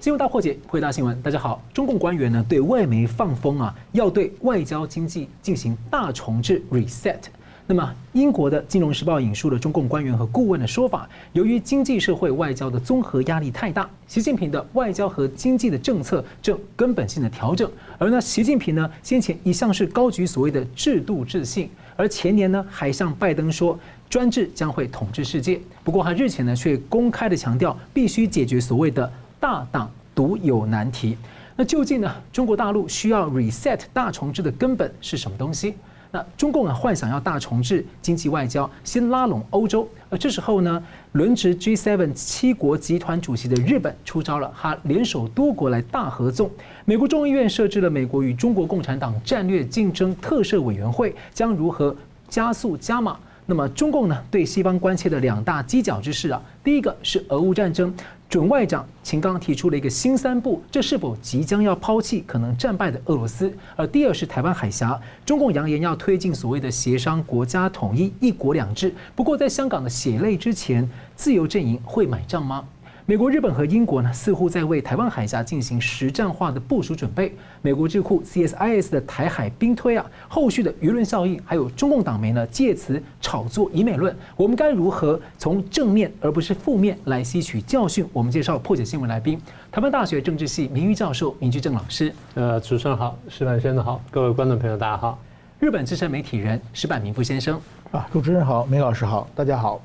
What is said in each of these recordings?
新闻大破解，回答新闻。大家好，中共官员呢对外媒放风啊，要对外交经济进行大重置 （reset）。那么，英国的《金融时报》引述了中共官员和顾问的说法，由于经济社会外交的综合压力太大，习近平的外交和经济的政策正根本性的调整。而呢，习近平呢先前一向是高举所谓的制度自信，而前年呢还向拜登说专制将会统治世界。不过他日前呢却公开的强调，必须解决所谓的。大党独有难题，那究竟呢？中国大陆需要 reset 大重置的根本是什么东西？那中共啊幻想要大重置经济外交，先拉拢欧洲，而这时候呢，轮值 G7 七国集团主席的日本出招了，他联手多国来大合纵。美国众议院设置了美国与中国共产党战略竞争特设委员会，将如何加速加码？那么中共呢对西方关切的两大犄角之势啊，第一个是俄乌战争。准外长秦刚提出了一个新三步，这是否即将要抛弃可能战败的俄罗斯？而第二是台湾海峡，中共扬言要推进所谓的协商国家统一、一国两制。不过，在香港的血泪之前，自由阵营会买账吗？美国、日本和英国呢，似乎在为台湾海峡进行实战化的部署准备。美国智库 CSIS 的台海兵推啊，后续的舆论效应，还有中共党媒呢借此炒作以美论，我们该如何从正面而不是负面来吸取教训？我们介绍破解新闻来宾，台湾大学政治系名誉教授明居正老师。呃，主持人好，石板先生好，各位观众朋友大家好。日本资深媒体人石板明夫先生。啊，主持人好，梅老师好，大家好。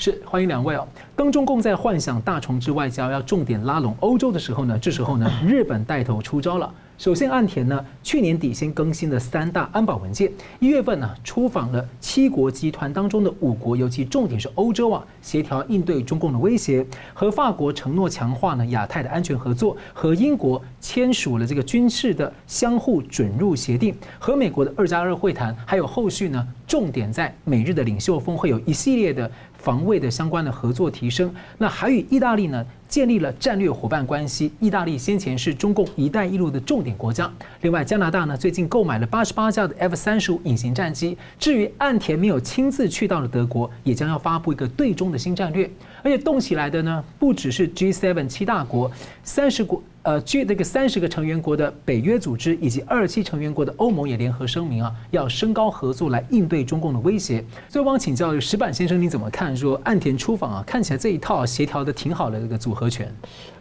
是，欢迎两位哦。当中共在幻想大重置外交，要重点拉拢欧洲的时候呢，这时候呢，日本带头出招了。首先，岸田呢，去年底先更新了三大安保文件，一月份呢，出访了七国集团当中的五国，尤其重点是欧洲啊，协调应对中共的威胁，和法国承诺强化呢亚太的安全合作，和英国签署了这个军事的相互准入协定，和美国的二加二会谈，还有后续呢，重点在美日的领袖峰会有一系列的防卫的相关的合作提升，那还与意大利呢，建立了战略伙伴关系。意大利先前是中共“一带一路”的重点国家。另外，加拿大呢最近购买了八十八架的 F 三十五隐形战机。至于岸田没有亲自去到的德国，也将要发布一个对中的新战略。而且动起来的呢，不只是 G7 七大国，三十国。呃，据这个三十个成员国的北约组织以及二十七成员国的欧盟也联合声明啊，要升高合作来应对中共的威胁。所以，我想请教石板先生，你怎么看？说岸田出访啊，看起来这一套协调的挺好的这个组合拳。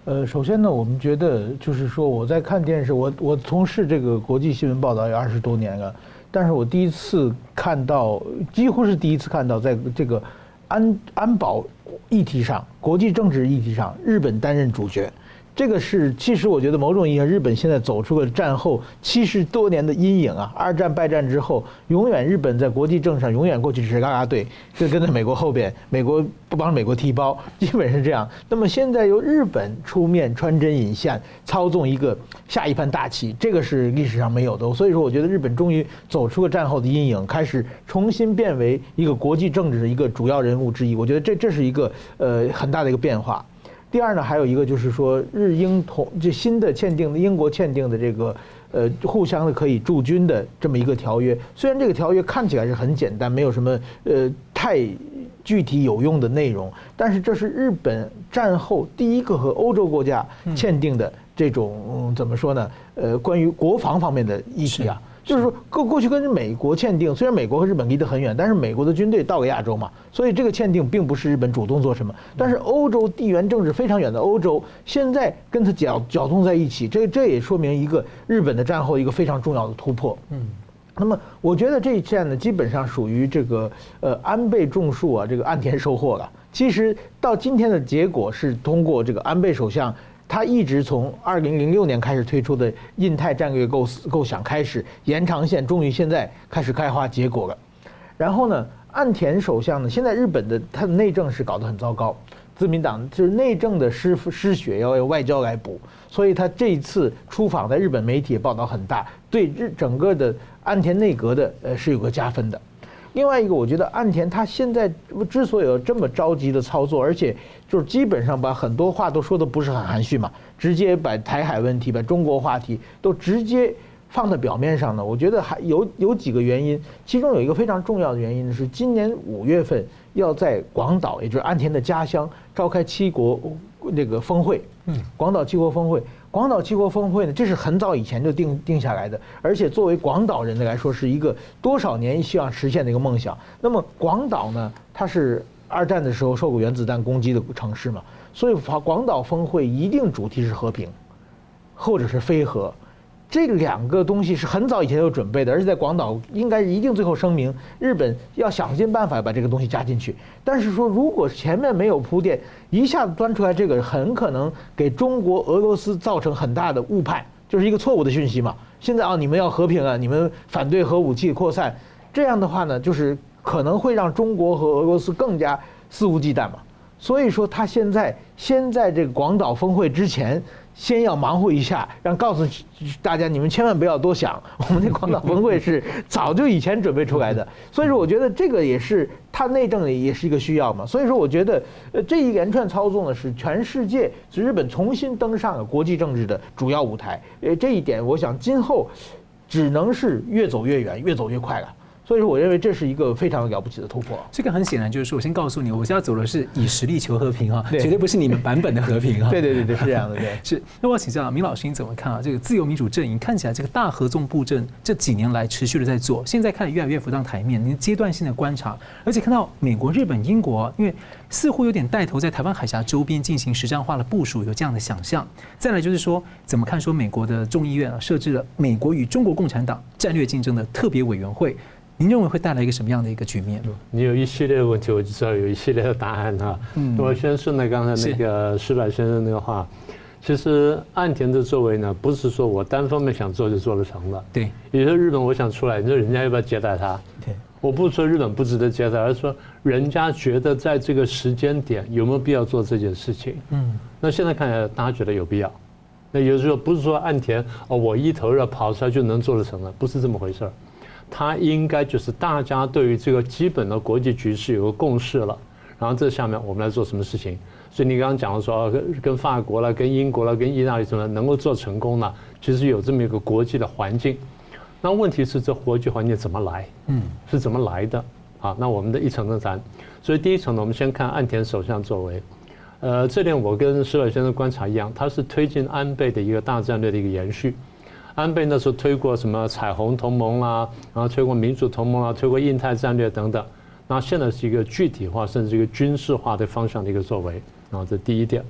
呃，首先呢，我们觉得就是说，我在看电视，我我从事这个国际新闻报道有二十多年了，但是我第一次看到，几乎是第一次看到，在这个安安保议题上、国际政治议题上，日本担任主角。这个是，其实我觉得某种意义上，日本现在走出了战后七十多年的阴影啊。二战败战之后，永远日本在国际政治上永远过去只是嘎嘎队，就跟在美国后边，美国不帮美国提包，基本是这样。那么现在由日本出面穿针引线，操纵一个下一盘大棋，这个是历史上没有的。所以说，我觉得日本终于走出了战后的阴影，开始重新变为一个国际政治的一个主要人物之一。我觉得这这是一个呃很大的一个变化。第二呢，还有一个就是说，日英同这新的签订的英国签订的这个呃互相的可以驻军的这么一个条约，虽然这个条约看起来是很简单，没有什么呃太具体有用的内容，但是这是日本战后第一个和欧洲国家签订的这种、怎么说呢？呃，关于国防方面的议题啊。就是说，过过去跟美国签订，虽然美国和日本离得很远，但是美国的军队到了亚洲嘛，所以这个签订并不是日本主动做什么。但是欧洲地缘政治非常远的欧洲，现在跟他搅搅动在一起，这这也说明一个日本的战后一个非常重要的突破。嗯，那么我觉得这一战呢，基本上属于这个呃安倍种树啊，这个岸田收获了。其实到今天的结果是通过这个安倍首相。他一直从二零零六年开始推出的印太战略构构想开始延长线，终于现在开始开花结果了。然后呢，岸田首相呢，现在日本的他的内政是搞得很糟糕，自民党就是内政的失失血要由外交来补，所以他这一次出访在日本媒体报道很大，对日整个的岸田内阁的呃是有个加分的。另外一个，我觉得岸田他现在之所以有这么着急的操作，而且就是基本上把很多话都说的不是很含蓄嘛，直接把台海问题、把中国话题都直接放在表面上呢。我觉得还有有几个原因，其中有一个非常重要的原因呢是，今年五月份要在广岛，也就是岸田的家乡召开七国那个峰会，嗯，广岛七国峰会，广岛七国峰会呢，这是很早以前就定定下来的，而且作为广岛人的来说，是一个多少年希望实现的一个梦想。那么广岛呢，它是二战的时候受过原子弹攻击的城市嘛，所以广岛峰会一定主题是和平，或者是非核。这两个东西是很早以前就准备的，而且在广岛应该一定最后声明，日本要想尽办法把这个东西加进去。但是说，如果前面没有铺垫，一下子端出来这个，很可能给中国、俄罗斯造成很大的误判，就是一个错误的讯息嘛。现在啊，你们要和平啊，你们反对核武器扩散，这样的话呢，就是可能会让中国和俄罗斯更加肆无忌惮嘛。所以说，他现在先在这个广岛峰会之前。先要忙活一下，让告诉大家，你们千万不要多想，我们的广岛峰会是早就以前准备出来的。所以说，我觉得这个也是它内政也是一个需要嘛。所以说，我觉得呃这一连串操纵呢，是全世界是日本重新登上了国际政治的主要舞台。呃，这一点我想今后只能是越走越远，越走越快了。所以说，我认为这是一个非常了不起的突破。这个很显然就是说，我先告诉你，我现在走的是以实力求和平啊，绝对不是你们版本的和平啊。对对对对，是这样的。对，是。那我要请教明老师，你怎么看啊？这个自由民主阵营看起来这个大合纵布阵这几年来持续的在做，现在看越来越浮上台面。您阶段性的观察，而且看到美国、日本、英国，因为似乎有点带头在台湾海峡周边进行实战化的部署，有这样的想象。再来就是说，怎么看说美国的众议院啊设置了美国与中国共产党战略竞争的特别委员会？您认为会带来一个什么样的一个局面？你有一系列的问题，我就知道有一系列的答案哈。嗯，我先顺着刚才那个石柏先生那个话，其实岸田的作为呢，不是说我单方面想做就做得成了。对，有些日本我想出来，你说人家要不要接待他？对，我不是说日本不值得接待，而是说人家觉得在这个时间点有没有必要做这件事情。嗯，那现在看起来大家觉得有必要。那有时候不是说岸田哦，我一头热跑出来就能做得成了，不是这么回事儿。它应该就是大家对于这个基本的国际局势有个共识了，然后这下面我们来做什么事情？所以你刚刚讲的说，跟跟法国了、跟英国了、跟意大利什么能够做成功呢？其实有这么一个国际的环境。那问题是这国际环境怎么来？嗯，是怎么来的？好，那我们的一层层谈。所以第一层呢，我们先看岸田首相作为，呃，这点我跟矢板先生观察一样，他是推进安倍的一个大战略的一个延续。安倍那时候推过什么彩虹同盟啦，然后推过民主同盟啦，推过印太战略等等。那现在是一个具体化，甚至一个军事化的方向的一个作为。然后这第一点。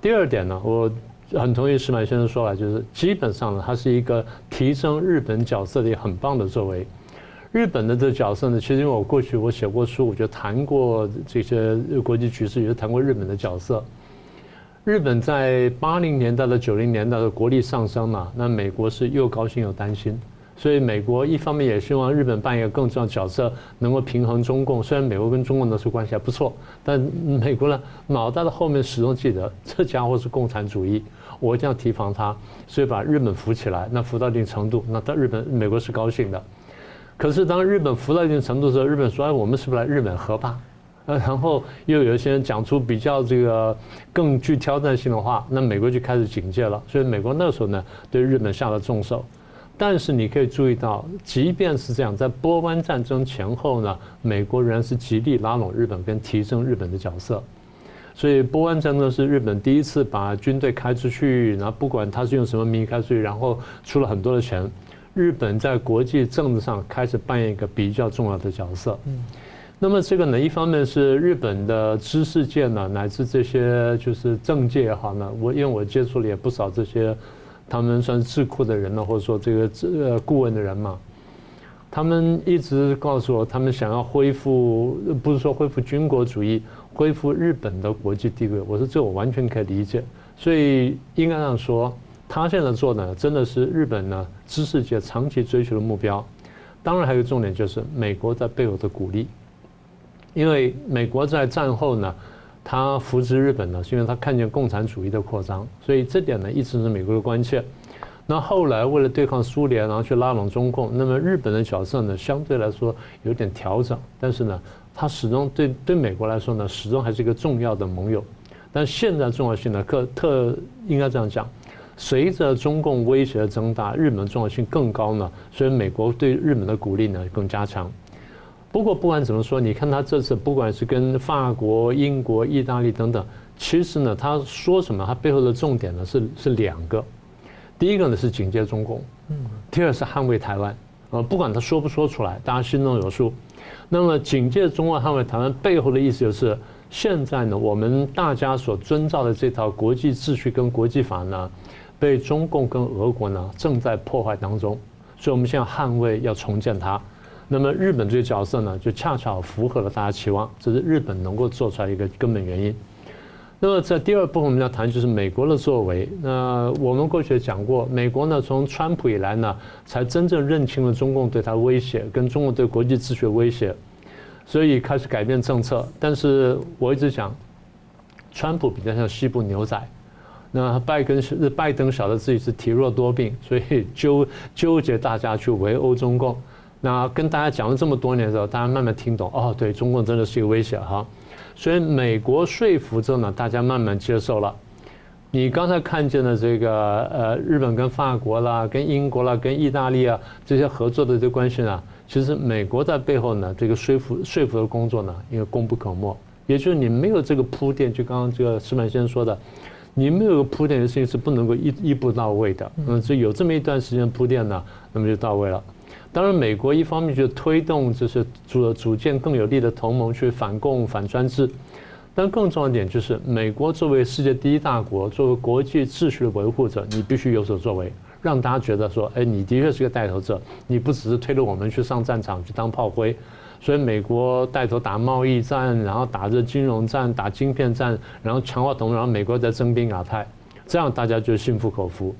第二点呢，我很同意石满先生说了，就是基本上呢，它是一个提升日本角色的一个很棒的作为。日本的这个角色呢，其实因为我过去我写过书，我就谈过这些国际局势，也谈过日本的角色。日本在八零年代到九零年代的国力上升嘛，那美国是又高兴又担心，所以美国一方面也希望日本扮演更重要的角色，能够平衡中共。虽然美国跟中共那时候关系还不错，但美国呢脑袋的后面始终记得这家伙是共产主义，我一定要提防他，所以把日本扶起来。那扶到一定程度，那到日本美国是高兴的。可是当日本扶到一定程度的时候，日本说：“哎，我们是不是来日本合吧？”呃，然后又有一些人讲出比较这个更具挑战性的话，那美国就开始警戒了。所以美国那时候呢，对日本下了重手。但是你可以注意到，即便是这样，在波湾战争前后呢，美国仍然是极力拉拢日本跟提升日本的角色。所以波湾战争是日本第一次把军队开出去，然后不管他是用什么名义开出去，然后出了很多的钱，日本在国际政治上开始扮演一个比较重要的角色。嗯。那么这个呢，一方面是日本的知识界呢，乃至这些就是政界也好呢，我因为我接触了也不少这些，他们算智库的人呢，或者说这个呃顾问的人嘛，他们一直告诉我，他们想要恢复，不是说恢复军国主义，恢复日本的国际地位。我说这我完全可以理解，所以应该这样说，他现在做的真的是日本呢知识界长期追求的目标。当然还有重点就是美国在背后的鼓励。因为美国在战后呢，他扶持日本呢，是因为他看见共产主义的扩张，所以这点呢一直是美国的关切。那后来为了对抗苏联，然后去拉拢中共，那么日本的角色呢相对来说有点调整，但是呢，他始终对对美国来说呢，始终还是一个重要的盟友。但现在重要性呢，特特应该这样讲，随着中共威胁的增大，日本重要性更高呢，所以美国对日本的鼓励呢更加强。不过不管怎么说，你看他这次不管是跟法国、英国、意大利等等，其实呢，他说什么，他背后的重点呢是是两个，第一个呢是警戒中共，嗯，第二是捍卫台湾，呃，不管他说不说出来，大家心中有数。那么警戒中共、捍卫台湾背后的意思就是，现在呢，我们大家所遵照的这套国际秩序跟国际法呢，被中共跟俄国呢正在破坏当中，所以我们现在捍卫要重建它。那么日本这个角色呢，就恰巧符合了大家期望，这是日本能够做出来一个根本原因。那么在第二部分我们要谈就是美国的作为。那我们过去也讲过，美国呢从川普以来呢，才真正认清了中共对他威胁，跟中共对国际秩序的威胁，所以开始改变政策。但是我一直讲，川普比较像西部牛仔，那拜登是拜登晓得自己是体弱多病，所以纠纠结大家去围殴中共。那跟大家讲了这么多年的时候，大家慢慢听懂哦，对，中共真的是一个威胁哈。所以美国说服之后呢，大家慢慢接受了。你刚才看见的这个呃，日本跟法国啦、跟英国啦、跟意大利啊这些合作的这关系呢，其实美国在背后呢，这个说服说服的工作呢，因为功不可没。也就是你没有这个铺垫，就刚刚这个石板先生说的，你没有个铺垫的事情是不能够一一步到位的。嗯，所以有这么一段时间铺垫呢，那么就到位了。当然，美国一方面就推动就是组组建更有力的同盟去反共反专制，但更重要一点就是，美国作为世界第一大国，作为国际秩序的维护者，你必须有所作为，让大家觉得说，哎，你的确是个带头者，你不只是推着我们去上战场去当炮灰。所以美国带头打贸易战，然后打着金融战、打晶片战，然后强化同盟，然后美国在征兵亚太，这样大家就心服口服。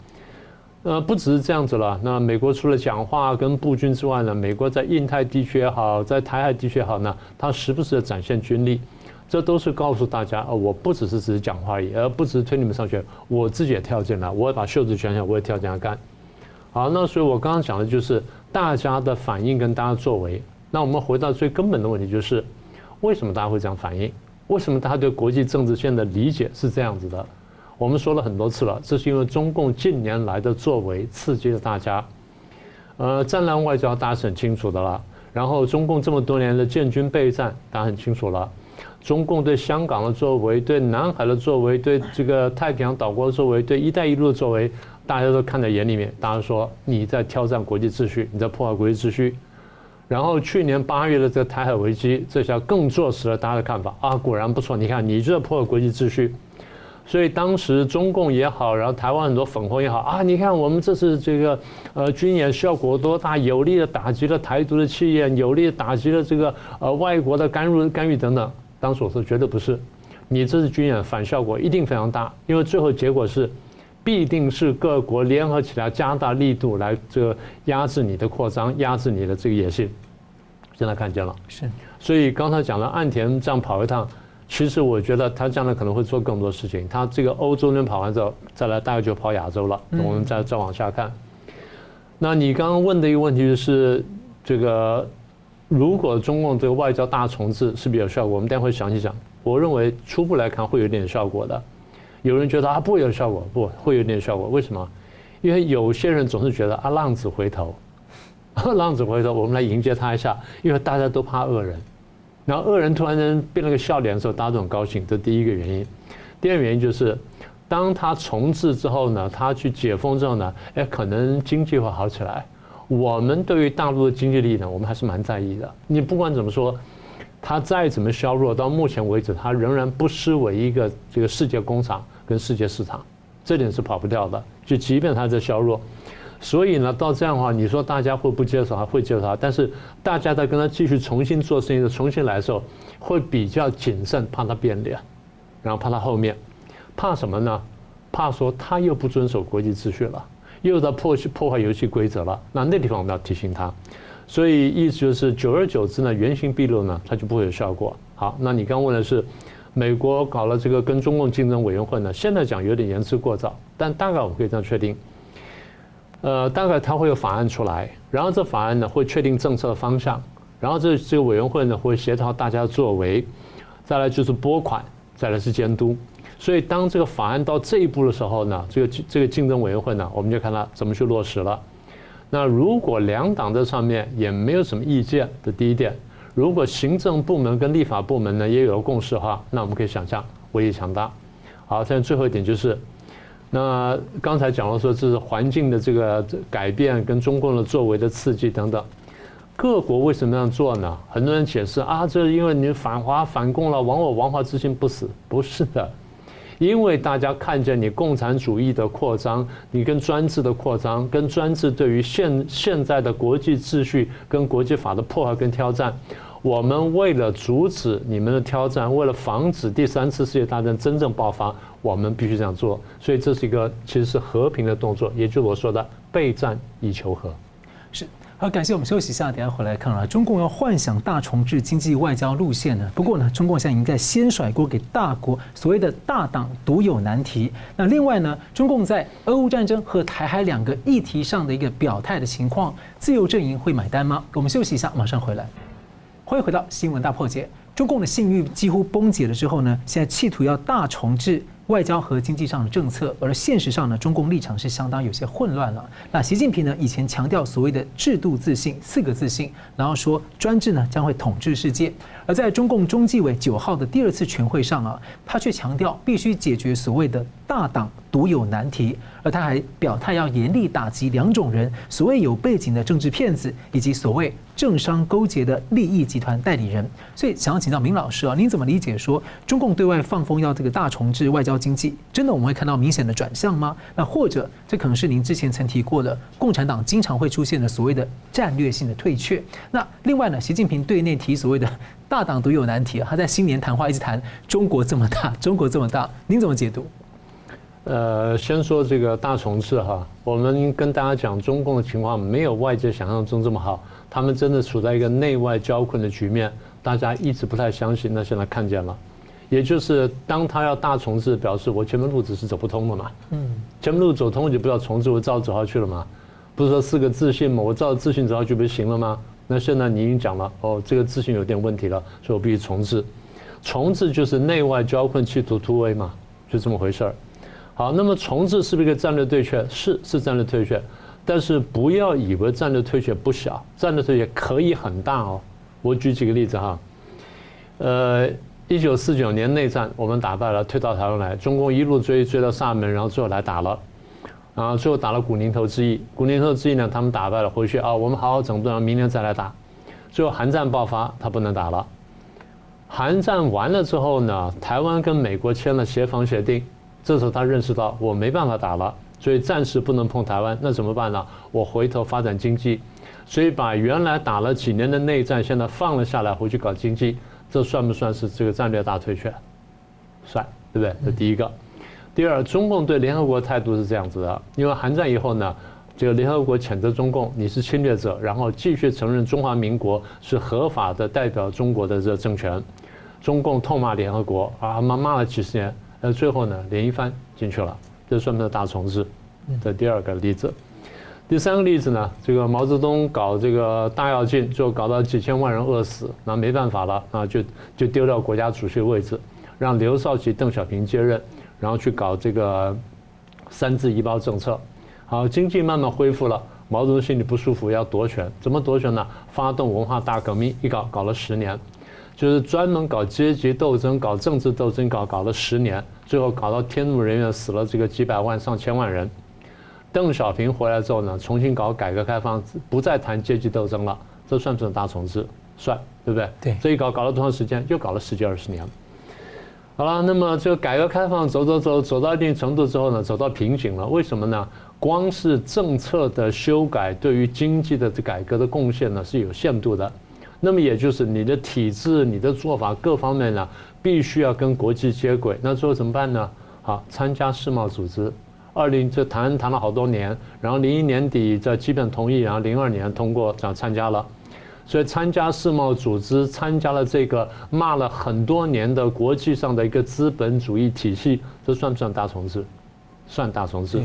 呃，不只是这样子了。那美国除了讲话跟布军之外呢，美国在印太地区也好，在台海地区也好呢，它时不时的展现军力，这都是告诉大家，哦，我不只是只是讲话而已，而不只是推你们上去，我自己也跳进来，我也把袖子卷起来，我也跳进来干。好，那所以我刚刚讲的就是大家的反应跟大家作为。那我们回到最根本的问题，就是为什么大家会这样反应？为什么大家对国际政治线的理解是这样子的？我们说了很多次了，这是因为中共近年来的作为刺激了大家。呃，战狼外交大家是很清楚的了。然后中共这么多年的建军备战，大家很清楚了。中共对香港的作为，对南海的作为，对这个太平洋岛国的作为，对“一带一路”的作为，大家都看在眼里面。大家说你在挑战国际秩序，你在破坏国际秩序。然后去年八月的这个台海危机，这下更坐实了大家的看法啊，果然不错。你看，你就在破坏国际秩序。所以当时中共也好，然后台湾很多粉红也好啊，你看我们这次这个呃军演效果多大，有力的打击了台独的气焰，有力的打击了这个呃外国的干入干预等等。当时我说绝对不是，你这次军演反效果一定非常大，因为最后结果是必定是各国联合起来加大力度来这个压制你的扩张，压制你的这个野心。现在看见了，是。所以刚才讲了岸田这样跑一趟。其实我觉得他将来可能会做更多事情。他这个欧洲人跑完之后，再来大概就跑亚洲了。我们再再往下看。那你刚刚问的一个问题就是，这个如果中共这个外交大重置是不是有效果？我们待会详细讲。我认为初步来看会有点效果的。有人觉得啊不会有效果，不会有点效果。为什么？因为有些人总是觉得啊浪子回头，浪子回头，我们来迎接他一下，因为大家都怕恶人。然后恶人突然间变了个笑脸的时候，大家都很高兴，这第一个原因。第二个原因就是，当他重置之后呢，他去解封之后呢，哎，可能经济会好起来。我们对于大陆的经济力呢，我们还是蛮在意的。你不管怎么说，他再怎么削弱，到目前为止，他仍然不失为一个这个世界工厂跟世界市场，这点是跑不掉的。就即便他在削弱。所以呢，到这样的话，你说大家会不接受？还会接受他，但是大家在跟他继续重新做生意重新来的时候，会比较谨慎，怕他变脸，然后怕他后面，怕什么呢？怕说他又不遵守国际秩序了，又在破破坏游戏规则了。那那地方我们要提醒他。所以意思就是，久而久之呢，原形毕露呢，他就不会有效果。好，那你刚问的是，美国搞了这个跟中共竞争委员会呢，现在讲有点言之过早，但大概我们可以这样确定。呃，大概他会有法案出来，然后这法案呢会确定政策的方向，然后这这个委员会呢会协调大家作为，再来就是拨款，再来是监督。所以当这个法案到这一步的时候呢，这个这个竞争委员会呢，我们就看他怎么去落实了。那如果两党在上面也没有什么意见的第一点，如果行政部门跟立法部门呢也有了共识的话，那我们可以想象威力强大。好，现在最后一点就是，那刚才讲了说这是环境的这个改变跟中共的作为的刺激等等。各国为什么这样做呢？很多人解释啊，这是因为你反华反共了，亡我亡华之心不死，不是的，因为大家看见你共产主义的扩张，你跟专制的扩张，跟专制对于现现在的国际秩序跟国际法的破坏跟挑战，我们为了阻止你们的挑战，为了防止第三次世界大战真正爆发，我们必须这样做。所以这是一个其实是和平的动作，也就是我说的备战以求和。是好，感谢我们休息一下，等下回来看啊。中共要幻想大重置经济外交路线呢？不过呢，中共现在已经在先甩锅给大国，所谓的大党独有难题。那另外呢，中共在俄乌战争和台海两个议题上的一个表态的情况，自由阵营会买单吗？我们休息一下，马上回来。欢迎回到新闻大破解。中共的信誉几乎崩解了之后呢，现在企图要大重置。外交和经济上的政策，而现实上呢，中共立场是相当有些混乱了。那习近平呢，以前强调所谓的制度自信四个自信，然后说专制呢将会统治世界。而在中共中纪委九号的第二次全会上啊，他却强调必须解决所谓的大党独有难题，而他还表态要严厉打击两种人：所谓有背景的政治骗子，以及所谓政商勾结的利益集团代理人。所以，想要请教明老师啊，您怎么理解说中共对外放风要这个大重置外交经济，真的我们会看到明显的转向吗？那或者这可能是您之前曾提过的，共产党经常会出现的所谓的战略性的退却？那另外呢，习近平对内提所谓的大党独有难题，他在新年谈话一直谈中国这么大，中国这么大，您怎么解读？呃，先说这个大重置哈，我们跟大家讲，中共的情况没有外界想象中这么好，他们真的处在一个内外交困的局面，大家一直不太相信，那现在看见了，也就是当他要大重置，表示我前面路子是走不通的嘛，嗯，前面路走通，我就不要重置，我照走下去了嘛，不是说四个自信嘛，我照自信走下去不就行了吗？那现在你已经讲了，哦，这个自信有点问题了，所以我必须重置，重置就是内外交困，企图突围嘛，就这么回事儿。好，那么重置是不是一个战略退却？是，是战略退却，但是不要以为战略退却不小，战略退却可以很大哦。我举几个例子哈，呃，一九四九年内战我们打败了，退到台湾来，中共一路追追到厦门，然后最后来打了，然后最后打了古宁头之役，古宁头之役呢，他们打败了，回去啊，我们好好整顿，然后明年再来打。最后韩战爆发，他不能打了。韩战完了之后呢，台湾跟美国签了协防协定。这时候他认识到我没办法打了，所以暂时不能碰台湾，那怎么办呢？我回头发展经济，所以把原来打了几年的内战现在放了下来，回去搞经济，这算不算是这个战略大退却？算，对不对？这第一个。第二，中共对联合国态度是这样子的，因为韩战以后呢，这个联合国谴责中共你是侵略者，然后继续承认中华民国是合法的代表中国的这个政权，中共痛骂联合国啊，骂骂了几十年。那最后呢，连一帆进去了，这算不算大重置？这第二个例子，第三个例子呢，这个毛泽东搞这个大跃进，就搞到几千万人饿死，那没办法了啊，就就丢掉国家主席位置，让刘少奇、邓小平接任，然后去搞这个三自一包政策。好，经济慢慢恢复了，毛泽东心里不舒服，要夺权，怎么夺权呢？发动文化大革命，一搞搞了十年。就是专门搞阶级斗争、搞政治斗争，搞搞了十年，最后搞到天怒人怨，死了这个几百万、上千万人。邓小平回来之后呢，重新搞改革开放，不再谈阶级斗争了，这算不算大重置？算，对不对？对。这一搞搞了多长时间？又搞了十几二十年。好了，那么这个改革开放走走走走到一定程度之后呢，走到瓶颈了。为什么呢？光是政策的修改对于经济的这改革的贡献呢，是有限度的。那么也就是你的体制、你的做法各方面呢，必须要跟国际接轨。那最后怎么办呢？好，参加世贸组织。二零这谈谈了好多年，然后零一年底在基本同意，然后零二年通过，这样参加了。所以参加世贸组织，参加了这个骂了很多年的国际上的一个资本主义体系，这算不算大重置？算大重置。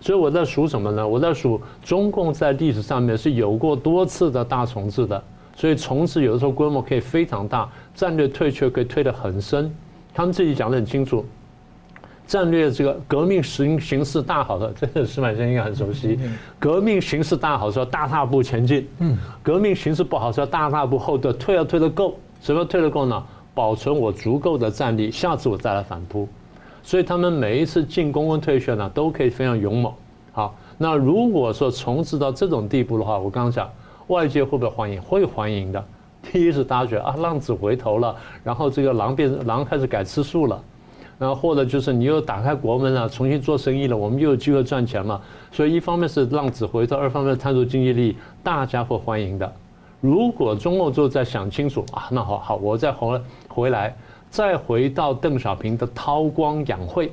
所以我在数什么呢？我在数中共在历史上面是有过多次的大重置的。所以从此有的时候规模可以非常大，战略退却可以退得很深。他们自己讲得很清楚，战略这个革命形形势大好的，这个司马先应该很熟悉。革命形势大好时候大踏步前进，嗯，革命形势不好时候大踏步后退，退要退得够，什么退得够呢？保存我足够的战力，下次我再来反扑。所以他们每一次进攻跟退却呢，都可以非常勇猛。好，那如果说重置到这种地步的话，我刚刚讲外界会不会欢迎？会欢迎的。第一是大家觉得啊，浪子回头了，然后这个狼变狼开始改吃素了，然后或者就是你又打开国门了，重新做生意了，我们又有机会赚钱了。所以一方面是浪子回头，二方面探索经济利益，大家会欢迎的。如果中共就再想清楚啊，那好好，我再回回来。再回到邓小平的韬光养晦，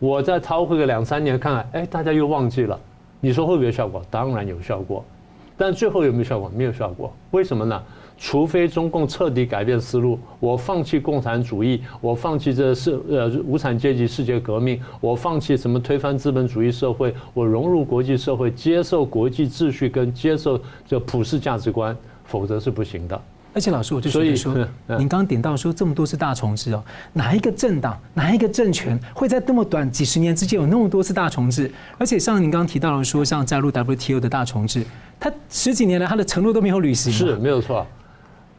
我再韬晦个两三年看看，哎，大家又忘记了，你说会不会有效果？当然有效果，但最后有没有效果？没有效果，为什么呢？除非中共彻底改变思路，我放弃共产主义，我放弃这世呃无产阶级世界革命，我放弃什么推翻资本主义社会，我融入国际社会，接受国际秩序跟接受这普世价值观，否则是不行的。而且老师，我就觉得说，您刚刚点到说这么多次大重置哦，哪一个政党、哪一个政权会在这么短几十年之间有那么多次大重置？而且像您刚刚提到的说，像加入 WTO 的大重置，他十几年来他的承诺都没有履行，是没有错。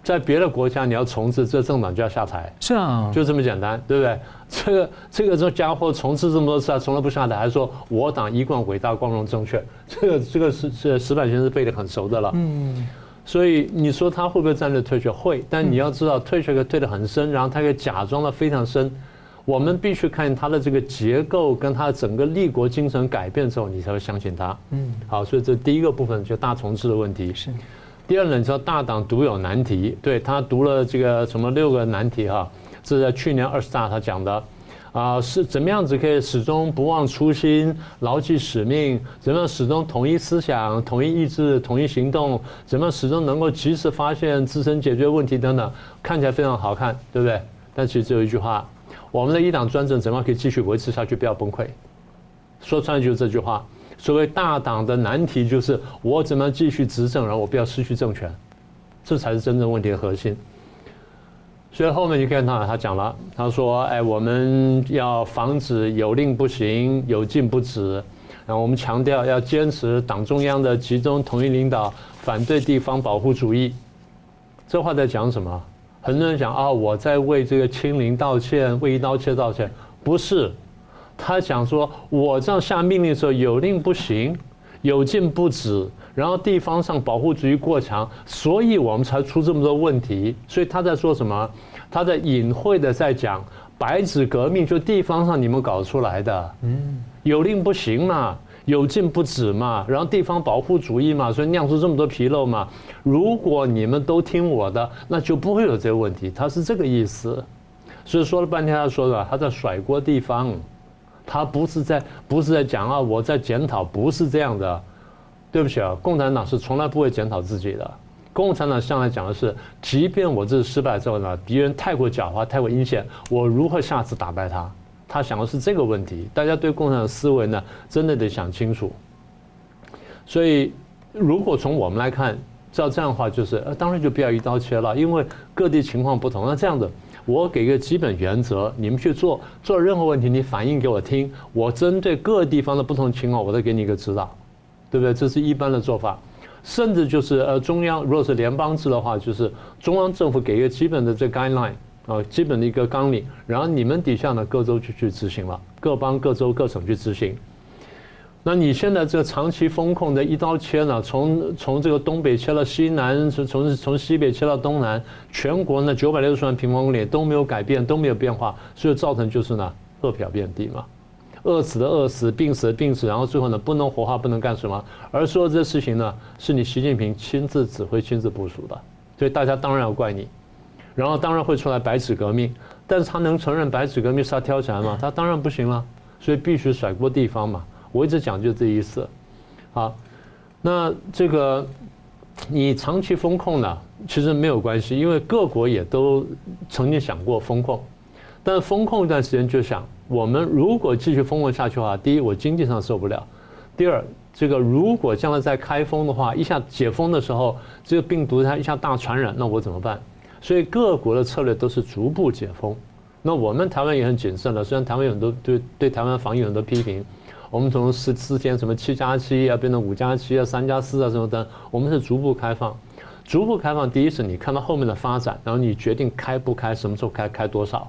在别的国家你要重置，这政党就要下台，是啊，就这么简单，对不对？这个这个这家伙重置这么多次啊，从来不下台，还说我党一贯伟大、光荣、正确，这个这个是是石板先生背得很熟的了，嗯。所以你说他会不会战略退却？会，但你要知道退却可以退得很深，然后他可以假装的非常深。我们必须看他的这个结构跟他的整个立国精神改变之后，你才会相信他。嗯，好，所以这第一个部分就大重置的问题。是。第二呢，你知道大党独有难题，对，他读了这个什么六个难题哈，这是在去年二十大他讲的。啊，是怎么样子可以始终不忘初心、牢记使命？怎么样始终统一思想、统一意志、统一行动？怎么样始终能够及时发现、自身解决问题等等？看起来非常好看，对不对？但其实只有一句话：我们的一党专政怎么样可以继续维持下去，不要崩溃？说穿了就是这句话。所谓大党的难题就是我怎么样继续执政，然后我不要失去政权，这才是真正问题的核心。所以后面你看他，他讲了，他说：“哎，我们要防止有令不行，有禁不止。然后我们强调要坚持党中央的集中统一领导，反对地方保护主义。”这话在讲什么？很多人讲啊，我在为这个清零道歉，为一刀切道歉。不是，他讲说我这样下命令的时候，有令不行，有禁不止。然后地方上保护主义过强，所以我们才出这么多问题。所以他在说什么？他在隐晦的在讲白纸革命，就地方上你们搞出来的。嗯，有令不行嘛，有禁不止嘛，然后地方保护主义嘛，所以酿出这么多纰漏嘛。如果你们都听我的，那就不会有这个问题。他是这个意思。所以说了半天，他说的他在甩锅地方，他不是在不是在讲啊，我在检讨，不是这样的。对不起啊，共产党是从来不会检讨自己的。共产党向来讲的是，即便我这次失败之后呢，敌人太过狡猾、太过阴险，我如何下次打败他？他想的是这个问题。大家对共产党的思维呢，真的得想清楚。所以，如果从我们来看，照这样的话，就是呃，当然就不要一刀切了，因为各地情况不同。那这样子，我给一个基本原则，你们去做，做任何问题，你反映给我听，我针对各地方的不同情况，我再给你一个指导。对不对？这是一般的做法，甚至就是呃，中央如果是联邦制的话，就是中央政府给一个基本的这 guideline 啊，基本的一个纲领，然后你们底下呢各州就去执行了，各邦、各州、各省去执行。那你现在这个长期封控的一刀切呢，从从这个东北切到西南，从从从西北切到东南，全国呢九百六十万平方公里都没有改变，都没有变化，所以造成就是呢饿殍遍地嘛。饿死的饿死，病死的病死，然后最后呢，不能活化，不能干什么。而说这事情呢，是你习近平亲自指挥、亲自部署的，所以大家当然要怪你。然后当然会出来白纸革命，但是他能承认白纸革命是他挑起来吗？他当然不行了，所以必须甩锅地方嘛。我一直讲就这意思。好，那这个你长期封控呢，其实没有关系，因为各国也都曾经想过封控，但是封控一段时间就想。我们如果继续封控下去的话，第一，我经济上受不了；第二，这个如果将来再开封的话，一下解封的时候，这个病毒它一下大传染，那我怎么办？所以各国的策略都是逐步解封。那我们台湾也很谨慎了，虽然台湾有很多对对台湾防疫有很多批评，我们从四四天什么七加七啊，变成五加七啊，三加四啊什么的，我们是逐步开放，逐步开放。第一是你看到后面的发展，然后你决定开不开，什么时候开，开多少；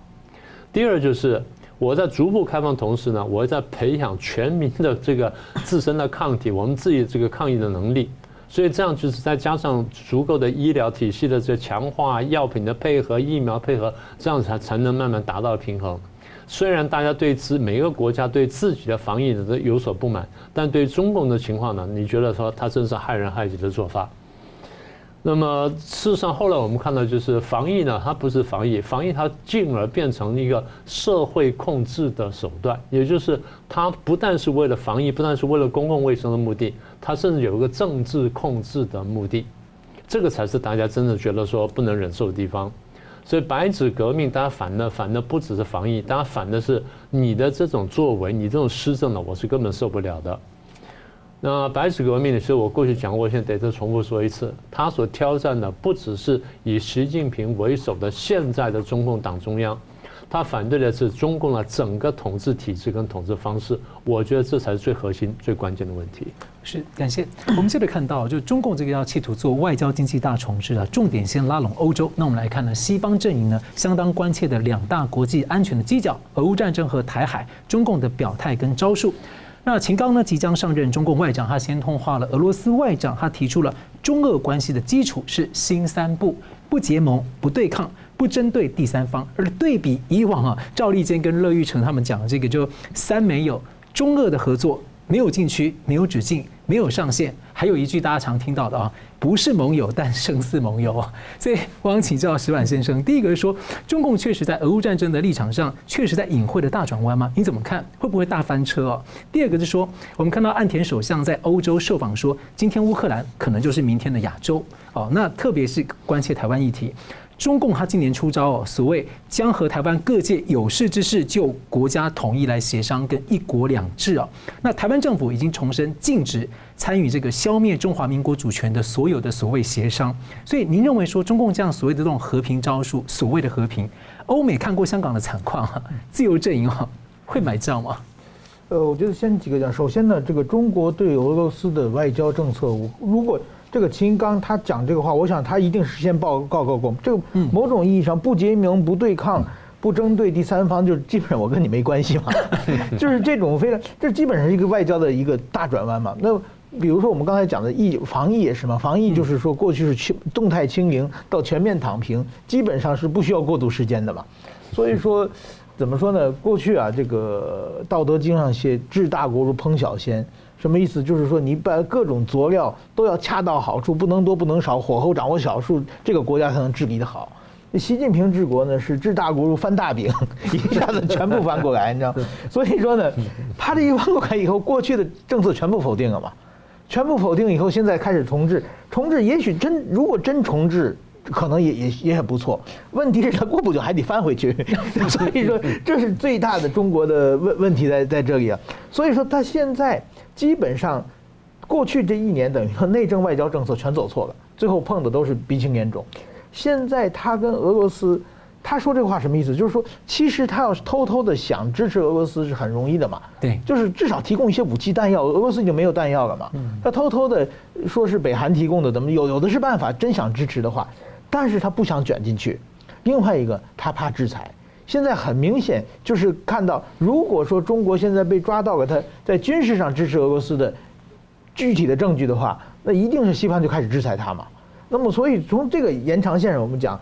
第二就是。我在逐步开放同时呢，我在培养全民的这个自身的抗体，我们自己这个抗疫的能力。所以这样就是再加上足够的医疗体系的这强化、药品的配合、疫苗配合，这样才才能慢慢达到平衡。虽然大家对自每个国家对自己的防疫的都有所不满，但对中共的情况呢，你觉得说它真是害人害己的做法？那么事实上，后来我们看到，就是防疫呢，它不是防疫，防疫它进而变成一个社会控制的手段，也就是它不但是为了防疫，不但是为了公共卫生的目的，它甚至有一个政治控制的目的，这个才是大家真正觉得说不能忍受的地方。所以白纸革命，大家反的反的不只是防疫，大家反的是你的这种作为，你这种施政呢，我是根本受不了的。那白纸革命的时候，我过去讲过，现在得再重复说一次，他所挑战的不只是以习近平为首的现在的中共党中央，他反对的是中共的整个统治体制跟统治方式。我觉得这才是最核心、最关键的问题。是，感谢。我们接着看到，就中共这个要企图做外交经济大重置啊，重点先拉拢欧洲。那我们来看呢，西方阵营呢相当关切的两大国际安全的犄角：俄乌战争和台海，中共的表态跟招数。那秦刚呢即将上任中共外长，他先通话了俄罗斯外长，他提出了中俄关系的基础是新三不：不结盟、不对抗、不针对第三方。而对比以往啊，赵立坚跟乐玉成他们讲的这个，就三没有，中俄的合作没有禁区，没有止境。没有上限，还有一句大家常听到的啊，不是盟友，但胜似盟友。所以我想请教石板先生，第一个是说，中共确实在俄乌战争的立场上，确实在隐晦的大转弯吗？你怎么看？会不会大翻车哦？第二个是说，我们看到岸田首相在欧洲受访说，今天乌克兰可能就是明天的亚洲哦。那特别是关切台湾议题。中共他今年出招哦，所谓将和台湾各界有识之士就国家统一来协商，跟一国两制啊。那台湾政府已经重申禁止参与这个消灭中华民国主权的所有的所谓协商。所以您认为说中共这样所谓的这种和平招数，所谓的和平，欧美看过香港的惨况哈，自由阵营哈会买账吗？呃，我觉得先几个讲，首先呢，这个中国对俄罗斯的外交政策，如果这个秦刚他讲这个话，我想他一定是先报告告过。这个某种意义上不结盟、不对抗、不针对第三方，就是基本上我跟你没关系嘛，就是这种非常，这基本上是一个外交的一个大转弯嘛。那比如说我们刚才讲的疫防疫也是嘛，防疫就是说过去是清动态清零到全面躺平，基本上是不需要过渡时间的嘛。所以说怎么说呢？过去啊，这个《道德经》上写“治大国如烹小鲜”。什么意思？就是说你把各种佐料都要恰到好处，不能多不能少，火候掌握小数，这个国家才能治理得好。习近平治国呢，是治大国如翻大饼，一下子全部翻过来，你知道？所以说呢，他这一翻过来以后，过去的政策全部否定了嘛，全部否定以后，现在开始重置，重置也许真如果真重置，可能也也也很不错。问题是他过不久还得翻回去，所以说这是最大的中国的问问题在在这里啊。所以说他现在。基本上，过去这一年等于说内政外交政策全走错了，最后碰的都是鼻青脸肿。现在他跟俄罗斯，他说这话什么意思？就是说，其实他要是偷偷的想支持俄罗斯是很容易的嘛。对，就是至少提供一些武器弹药，俄罗斯已经没有弹药了嘛。他偷偷的说是北韩提供的，怎么有有的是办法？真想支持的话，但是他不想卷进去。另外一个，他怕制裁。现在很明显就是看到，如果说中国现在被抓到了他在军事上支持俄罗斯的具体的证据的话，那一定是西方就开始制裁他嘛。那么，所以从这个延长线上，我们讲，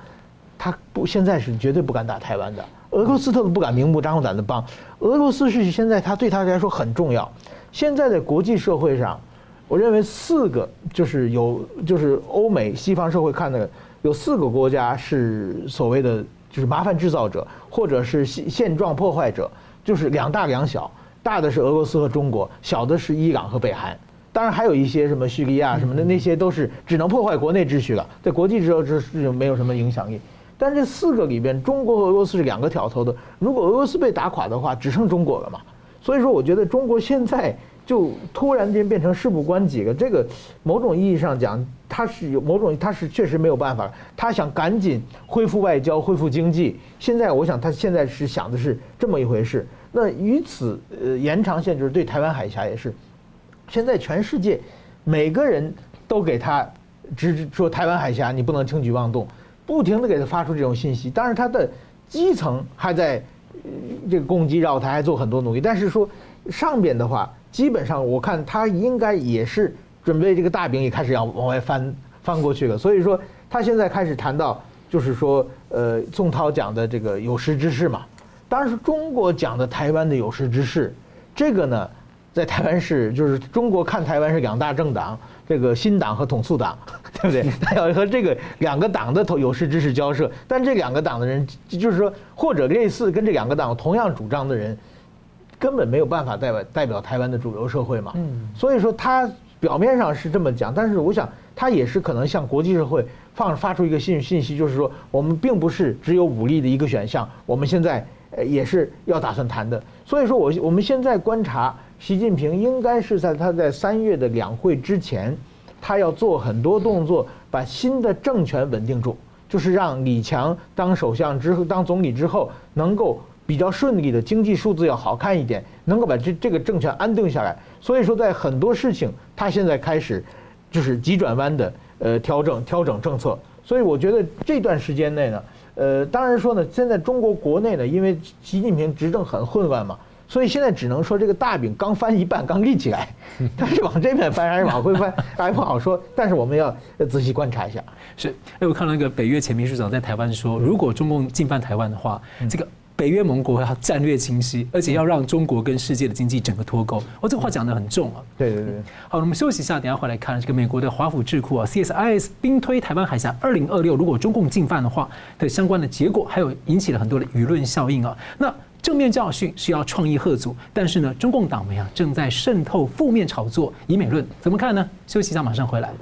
他不现在是绝对不敢打台湾的。俄罗斯他都不敢明目张胆的帮。俄罗斯是现在他对他来说很重要。现在的国际社会上，我认为四个就是有就是欧美西方社会看的有四个国家是所谓的。就是麻烦制造者，或者是现现状破坏者，就是两大两小，大的是俄罗斯和中国，小的是伊朗和北韩，当然还有一些什么叙利亚什么的，那些都是只能破坏国内秩序了，在国际之之没有什么影响力。但这四个里边，中国和俄罗斯是两个挑头的，如果俄罗斯被打垮的话，只剩中国了嘛。所以说，我觉得中国现在。就突然间变成事不关己了，这个某种意义上讲，他是有某种，他是确实没有办法，他想赶紧恢复外交、恢复经济。现在我想他现在是想的是这么一回事。那与此呃延长线就是对台湾海峡也是，现在全世界每个人都给他直说台湾海峡你不能轻举妄动，不停的给他发出这种信息。当然他的基层还在这个攻击绕台还做很多努力，但是说上边的话，基本上我看他应该也是准备这个大饼也开始要往外翻翻过去了，所以说他现在开始谈到就是说呃宋涛讲的这个有识之士嘛，当然是中国讲的台湾的有识之士，这个呢在台湾是就是中国看台湾是两大政党。这个新党和统促党，对不对？他要和这个两个党的头有识之士交涉，但这两个党的人，就是说或者类似跟这两个党同样主张的人，根本没有办法代表代表台湾的主流社会嘛。嗯。所以说他表面上是这么讲，但是我想他也是可能向国际社会放发出一个信信息，就是说我们并不是只有武力的一个选项，我们现在呃也是要打算谈的。所以说我我们现在观察。习近平应该是在他在三月的两会之前，他要做很多动作，把新的政权稳定住，就是让李强当首相之后、当总理之后，能够比较顺利的经济数字要好看一点，能够把这这个政权安定下来。所以说，在很多事情，他现在开始就是急转弯的呃调整调整政策。所以我觉得这段时间内呢，呃，当然说呢，现在中国国内呢，因为习近平执政很混乱嘛。所以现在只能说这个大饼刚翻一半，刚立起来，但是往这边翻还是往回翻还不好说。但是我们要仔细观察一下。是，哎，我看到那个北约前秘书长在台湾说，如果中共进犯台湾的话，这个北约盟国要战略清晰，而且要让中国跟世界的经济整个脱钩。哦，这个话讲得很重啊。对对对。好，我们休息一下，等下回来看这个美国的华府智库啊，CSIS 兵推台湾海峡二零二六，如果中共进犯的话的相关的结果，还有引起了很多的舆论效应啊。那。正面教训是要创意贺阻，但是呢，中共党媒啊正在渗透负面炒作以美论，怎么看呢？休息一下，马上回来。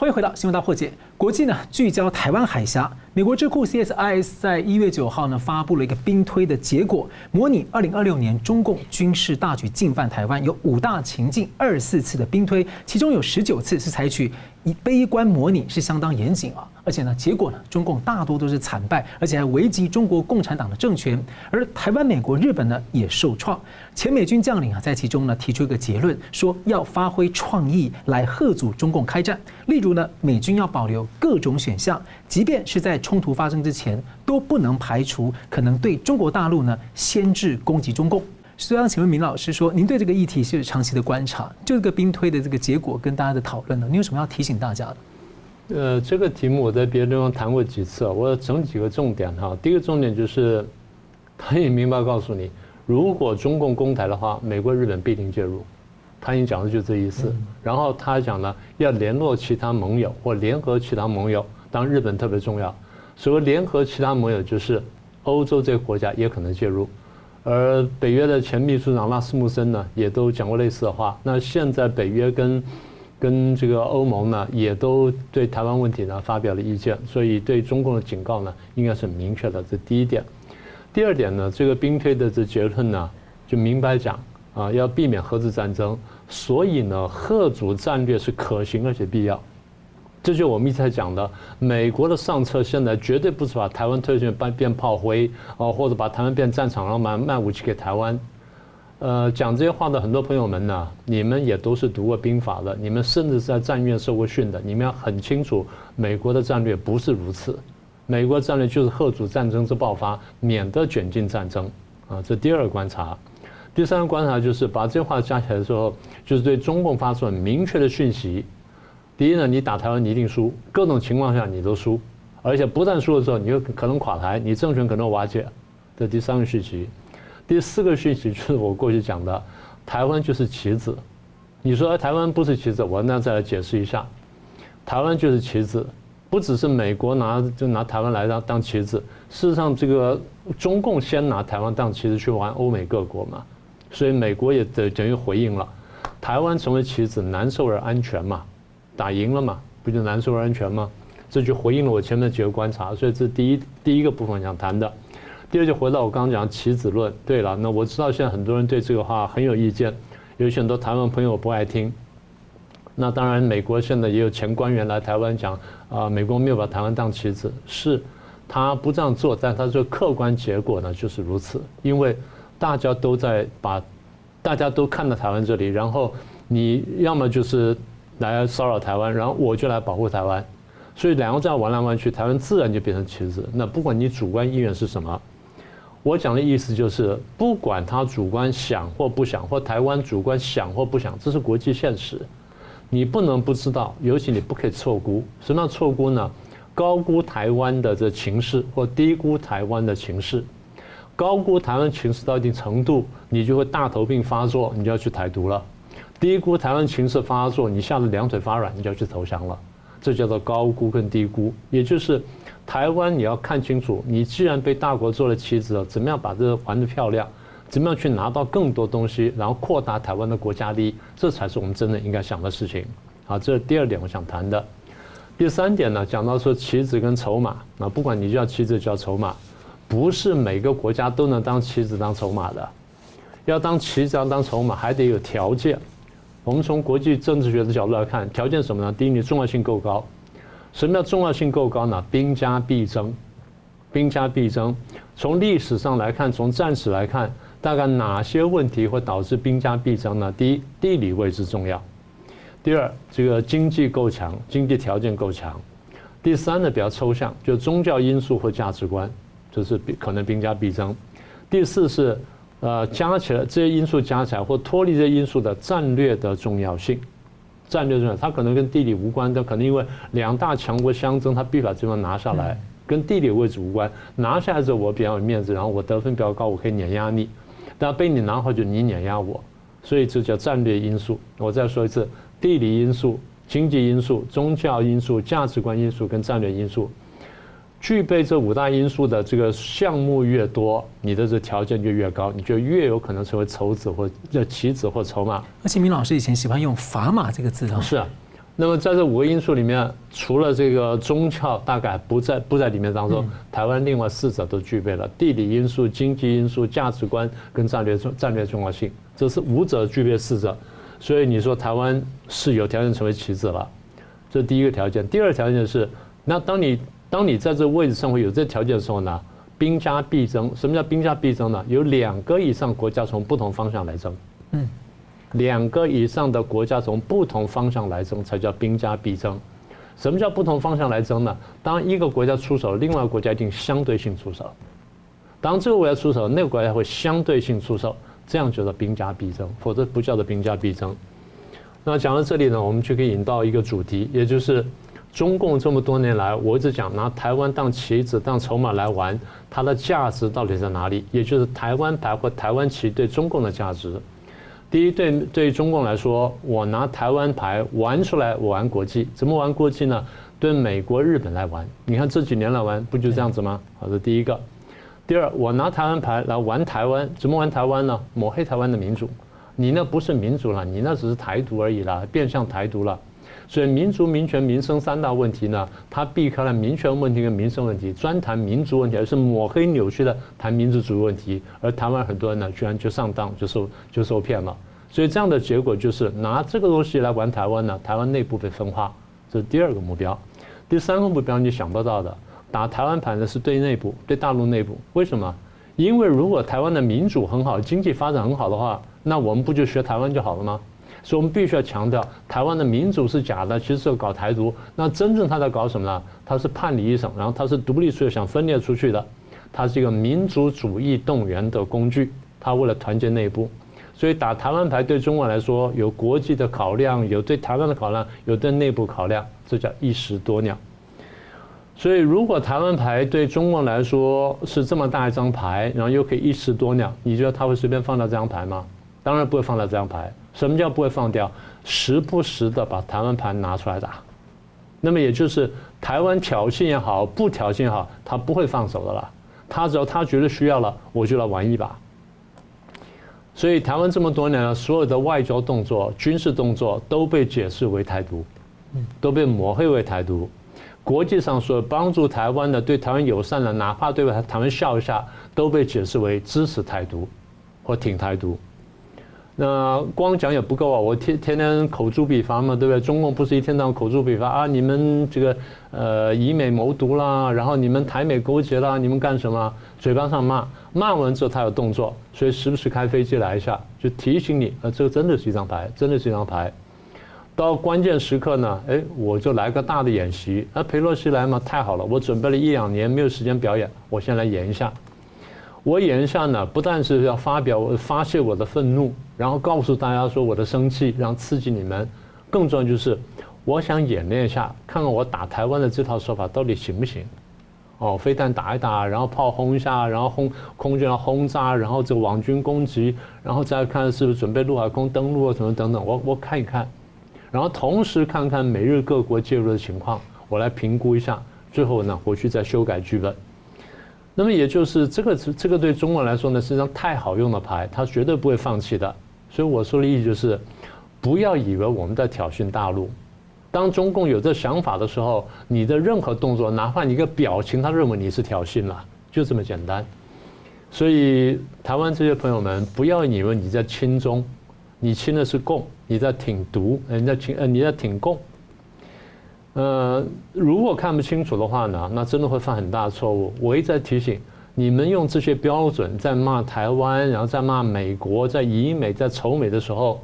欢迎回到新闻大破解，国际呢聚焦台湾海峡。美国智库 CSIS 在一月九号呢发布了一个兵推的结果，模拟二零二六年中共军事大举进犯台湾，有五大情境，二十四次的兵推，其中有十九次是采取以悲观模拟，是相当严谨啊。而且呢，结果呢，中共大多都是惨败，而且还危及中国共产党的政权。而台湾、美国、日本呢也受创。前美军将领啊在其中呢提出一个结论，说要发挥创意来吓阻中共开战。例如呢，美军要保留各种选项，即便是在冲突发生之前都不能排除可能对中国大陆呢先制攻击中共。所以，请问明老师说，您对这个议题是长期的观察，就这个兵推的这个结果跟大家的讨论呢，你有什么要提醒大家的？呃，这个题目我在别的地方谈过几次，我要整几个重点哈。第一个重点就是，他也明白告诉你，如果中共攻台的话，美国、日本必定介入，他已经讲的就这意思。然后他讲呢，要联络其他盟友或联合其他盟友。当日本特别重要，所谓联合其他盟友，就是欧洲这个国家也可能介入，而北约的前秘书长拉斯穆森呢，也都讲过类似的话。那现在北约跟跟这个欧盟呢，也都对台湾问题呢发表了意见，所以对中共的警告呢，应该是明确的。这第一点。第二点呢，这个兵推的这结论呢，就明白讲啊，要避免核子战争，所以呢，吓阻战略是可行而且必要。这就我们一直在讲的，美国的上策现在绝对不是把台湾推进变变炮灰啊，或者把台湾变战场，然后卖卖武器给台湾。呃，讲这些话的很多朋友们呢，你们也都是读过兵法的，你们甚至在战院受过训的，你们要很清楚，美国的战略不是如此。美国战略就是吓阻战争之爆发，免得卷进战争啊。这第二个观察，第三个观察就是把这话加起来的时候，就是对中共发出很明确的讯息。第一呢，你打台湾你一定输，各种情况下你都输，而且不但输的时候，你就可能垮台，你政权可能瓦解。这第三个讯息，第四个讯息就是我过去讲的，台湾就是棋子。你说台湾不是棋子，我那再来解释一下，台湾就是棋子，不只是美国拿就拿台湾来当当棋子，事实上这个中共先拿台湾当棋子去玩欧美各国嘛，所以美国也等等于回应了，台湾成为棋子，难受而安全嘛。打赢了嘛，不就难受而安全吗？这就回应了我前面几个观察，所以这第一第一个部分想谈的。第二就回到我刚刚讲棋子论。对了，那我知道现在很多人对这个话很有意见，有很多台湾朋友不爱听。那当然，美国现在也有前官员来台湾讲啊，美国没有把台湾当棋子，是他不这样做，但他说客观结果呢就是如此，因为大家都在把大家都看到台湾这里，然后你要么就是。来骚扰台湾，然后我就来保护台湾，所以两个这样玩来玩去，台湾自然就变成棋子。那不管你主观意愿是什么，我讲的意思就是，不管他主观想或不想，或台湾主观想或不想，这是国际现实，你不能不知道，尤其你不可以错估。什么叫错估呢？高估台湾的这情势，或低估台湾的情势。高估台湾情势到一定程度，你就会大头病发作，你就要去台独了；低估台湾情势发作，你吓得两腿发软，你就要去投降了。这叫做高估跟低估，也就是。台湾，你要看清楚，你既然被大国做了棋子了，怎么样把这个玩得漂亮？怎么样去拿到更多东西，然后扩大台湾的国家利益？这才是我们真的应该想的事情。好，这是第二点我想谈的。第三点呢，讲到说棋子跟筹码，那不管你叫棋子叫筹码，不是每个国家都能当棋子当筹码的。要当棋子要当筹码，还得有条件。我们从国际政治学的角度来看，条件什么呢？第一，你重要性够高。什么叫重要性够高呢？兵家必争，兵家必争。从历史上来看，从战史来看，大概哪些问题会导致兵家必争呢？第一，地理位置重要；第二，这个经济够强，经济条件够强；第三呢，比较抽象，就宗教因素或价值观，这是可能兵家必争；第四是呃加起来这些因素加起来或脱离这些因素的战略的重要性。战略重要，它可能跟地理无关，它可能因为两大强国相争，它必把这地方拿下来，跟地理位置无关。拿下来之后，我比较有面子，然后我得分比较高，我可以碾压你。但被你拿回就，你碾压我，所以这叫战略因素。我再说一次：地理因素、经济因素、宗教因素、价值观因素跟战略因素。具备这五大因素的这个项目越多，你的这条件就越高，你就越有可能成为筹子或叫棋子或筹码。而且明老师以前喜欢用砝码这个字啊。是啊，那么在这五个因素里面，除了这个宗教大概不在不在里面当中，台湾另外四者都具备了地理因素、经济因素、价值观跟战略重战略重要性，这是五者具备四者，所以你说台湾是有条件成为棋子了，这是第一个条件。第二个条件是，那当你当你在这个位置上会有这条件的时候呢，兵家必争。什么叫兵家必争呢？有两个以上国家从不同方向来争。嗯，两个以上的国家从不同方向来争，才叫兵家必争。什么叫不同方向来争呢？当一个国家出手，另外一个国家一定相对性出手。当这个国家出手，那个国家会相对性出手，这样叫做兵家必争，否则不叫做兵家必争。那讲到这里呢，我们就可以引到一个主题，也就是。中共这么多年来，我一直讲拿台湾当棋子、当筹码来玩，它的价值到底在哪里？也就是台湾牌或台湾棋对中共的价值。第一，对对中共来说，我拿台湾牌玩出来，我玩国际，怎么玩国际呢？对美国、日本来玩。你看这几年来玩，不就这样子吗？好，这第一个。第二，我拿台湾牌来玩台湾，怎么玩台湾呢？抹黑台湾的民主，你那不是民主了，你那只是台独而已了，变相台独了。所以民族、民权、民生三大问题呢，他避开了民权问题跟民生问题，专谈民族问题，而是抹黑扭曲的谈民族主义问题。而台湾很多人呢，居然就上当，就受就受骗了。所以这样的结果就是拿这个东西来玩台湾呢，台湾内部被分化，这是第二个目标。第三个目标你想不到的，打台湾牌的是对内部，对大陆内部。为什么？因为如果台湾的民主很好，经济发展很好的话，那我们不就学台湾就好了吗？所以我们必须要强调，台湾的民主是假的，其实是搞台独。那真正他在搞什么呢？他是叛离一省，然后他是独立出去，想分裂出去的。他是一个民族主义动员的工具，他为了团结内部。所以打台湾牌对中国来说，有国际的考量，有对台湾的考量，有对内部考量，这叫一石多鸟。所以如果台湾牌对中国来说是这么大一张牌，然后又可以一石多鸟，你觉得他会随便放掉这张牌吗？当然不会放掉这张牌。什么叫不会放掉？时不时的把台湾盘拿出来打，那么也就是台湾挑衅也好，不挑衅也好，他不会放手的啦。他只要他觉得需要了，我就来玩一把。所以台湾这么多年了，所有的外交动作、军事动作都被解释为台独，都被抹黑为台独。国际上所有帮助台湾的、对台湾友善的，哪怕对台湾笑一下，都被解释为支持台独或挺台独。那光讲也不够啊！我天天天口诛笔伐嘛，对不对？中共不是一天到晚口诛笔伐啊？你们这个呃以美谋独啦，然后你们台美勾结啦，你们干什么？嘴巴上骂，骂完之后他有动作，所以时不时开飞机来一下，就提醒你，呃，这个真的是一张牌，真的是一张牌。到关键时刻呢，哎，我就来个大的演习。啊，裴洛西来嘛，太好了，我准备了一两年没有时间表演，我先来演一下。我眼下呢，不但是要发表发泄我的愤怒，然后告诉大家说我的生气，然后刺激你们，更重要就是我想演练一下，看看我打台湾的这套手法到底行不行。哦，飞弹打一打，然后炮轰一下，然后轰空军要轰炸，然后这个网军攻击，然后再看是不是准备陆海空登陆啊什么等等，我我看一看，然后同时看看美日各国介入的情况，我来评估一下，最后呢回去再修改剧本。那么也就是这个这个对中国来说呢，是一张太好用的牌，他绝对不会放弃的。所以我说的意思就是，不要以为我们在挑衅大陆。当中共有这想法的时候，你的任何动作，哪怕你一个表情，他认为你是挑衅了，就这么简单。所以台湾这些朋友们，不要以为你在亲中，你亲的是共，你在挺独，人家亲呃你在挺共。呃，如果看不清楚的话呢，那真的会犯很大错误。我一再提醒你们，用这些标准在骂台湾，然后在骂美国，在以美、在仇美的时候。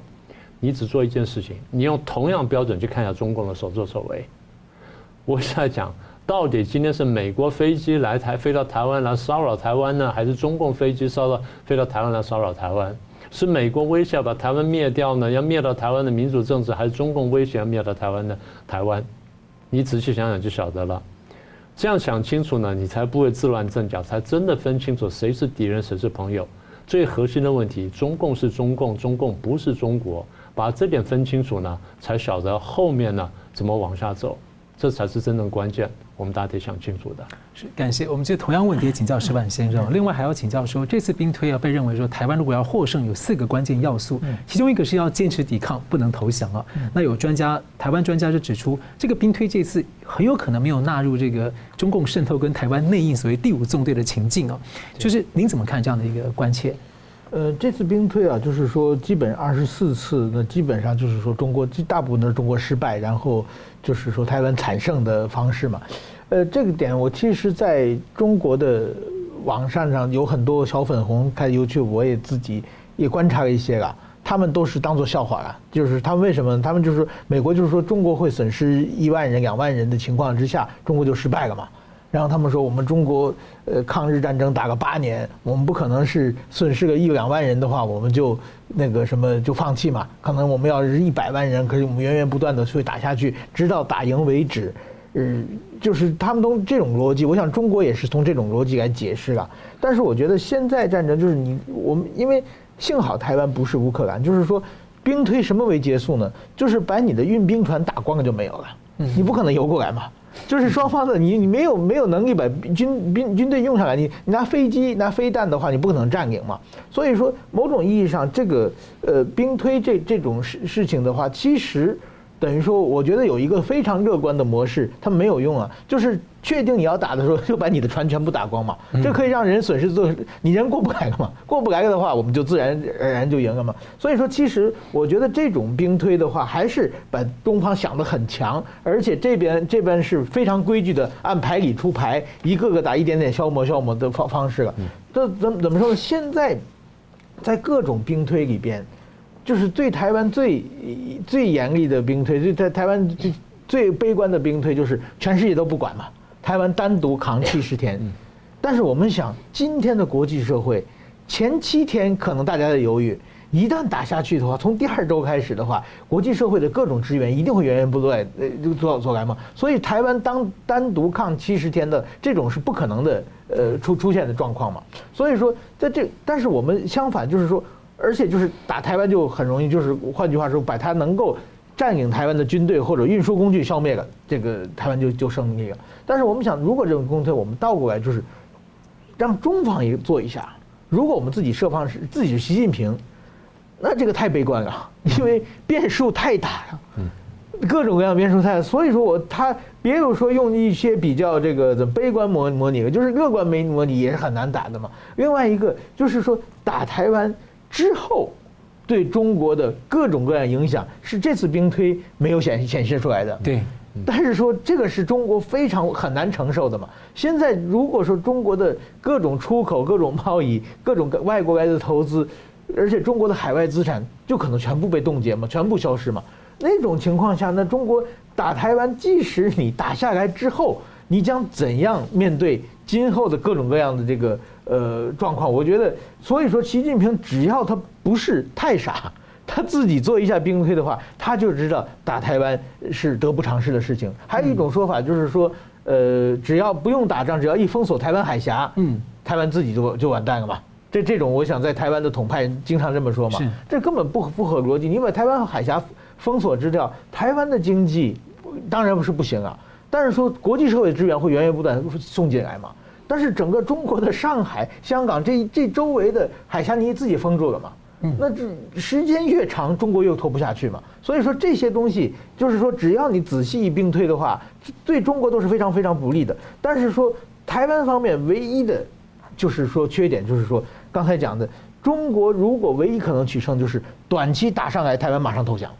你只做一件事情，你用同样标准去看一下中共的所作所为。我现在讲，到底今天是美国飞机来台飞到台湾来骚扰台湾呢，还是中共飞机骚扰飞到台湾来骚扰台湾？是美国威胁把台湾灭掉呢，要灭掉台湾的民主政治，还是中共威胁要灭掉台湾的台湾？你仔细想想就晓得了。这样想清楚呢，你才不会自乱阵脚，才真的分清楚谁是敌人，谁是朋友。最核心的问题，中共是中共，中共不是中国。把这点分清楚呢，才晓得后面呢怎么往下走，这才是真正关键。我们大家得想清楚的。是感谢我们就同样问题请教石板先生。另外还要请教说，这次兵推啊被认为说台湾如果要获胜，有四个关键要素，其中一个是要坚持抵抗，不能投降啊。那有专家，台湾专家就指出，这个兵推这次很有可能没有纳入这个中共渗透跟台湾内应所谓第五纵队的情境啊。就是您怎么看这样的一个关切？呃，这次兵推啊，就是说，基本二十四次，那基本上就是说，中国大部分都是中国失败，然后就是说台湾惨胜的方式嘛。呃，这个点我其实在中国的网上上有很多小粉红看 YouTube，我也自己也观察了一些了，他们都是当做笑话了，就是他们为什么？他们就是美国就是说中国会损失一万人、两万人的情况之下，中国就失败了嘛。然后他们说，我们中国呃抗日战争打了八年，我们不可能是损失个一两万人的话，我们就那个什么就放弃嘛。可能我们要是一百万人，可是我们源源不断的会打下去，直到打赢为止。嗯，就是他们都这种逻辑，我想中国也是从这种逻辑来解释了。但是我觉得现在战争就是你我们，因为幸好台湾不是乌克兰，就是说兵推什么为结束呢？就是把你的运兵船打光了就没有了，你不可能游过来嘛。就是双方的你，你没有没有能力把军兵军队用上来，你你拿飞机拿飞弹的话，你不可能占领嘛。所以说，某种意义上，这个呃兵推这这种事事情的话，其实。等于说，我觉得有一个非常乐观的模式，它没有用啊。就是确定你要打的时候，就把你的船全部打光嘛。这可以让人损失做，你人过不来了嘛？过不来了的话，我们就自然而然就赢了嘛。所以说，其实我觉得这种兵推的话，还是把东方想得很强，而且这边这边是非常规矩的，按牌理出牌，一个个打一点点消磨消磨的方方式了。这怎怎么说呢？现在在各种兵推里边。就是对台湾最最严厉的兵推，就在台湾最最悲观的兵推，就是全世界都不管嘛，台湾单独扛七十天。但是我们想，今天的国际社会，前七天可能大家在犹豫，一旦打下去的话，从第二周开始的话，国际社会的各种支援一定会源源不断呃就做做来嘛。所以台湾当单独抗七十天的这种是不可能的，呃出出现的状况嘛。所以说在这，但是我们相反就是说。而且就是打台湾就很容易，就是换句话说，把它能够占领台湾的军队或者运输工具消灭了，这个台湾就就胜利了。但是我们想，如果这种攻推我们倒过来，就是让中方也做一下。如果我们自己设方是自己是习近平，那这个太悲观了，因为变数太大了，各种各样变数太大。所以说我他别有说用一些比较这个怎么悲观模模拟，就是乐观没模拟也是很难打的嘛。另外一个就是说打台湾。之后，对中国的各种各样影响是这次兵推没有显显示出来的。对，但是说这个是中国非常很难承受的嘛。现在如果说中国的各种出口、各种贸易、各种外国来的投资，而且中国的海外资产就可能全部被冻结嘛，全部消失嘛。那种情况下，那中国打台湾，即使你打下来之后，你将怎样面对今后的各种各样的这个呃状况，我觉得，所以说习近平只要他不是太傻，他自己做一下兵推的话，他就知道打台湾是得不偿失的事情。还有一种说法就是说，呃，只要不用打仗，只要一封锁台湾海峡，嗯，台湾自己就就完蛋了嘛。这这种，我想在台湾的统派经常这么说嘛，这根本不符合逻辑。你把台湾海峡封锁之掉，台湾的经济当然不是不行啊。但是说国际社会的资源会源源不断送进来嘛？但是整个中国的上海、香港这这周围的海峡你自己封住了嘛？那这时间越长，中国又拖不下去嘛？所以说这些东西就是说，只要你仔细一并推的话，对中国都是非常非常不利的。但是说台湾方面唯一的，就是说缺点就是说刚才讲的，中国如果唯一可能取胜就是短期打上来，台湾马上投降。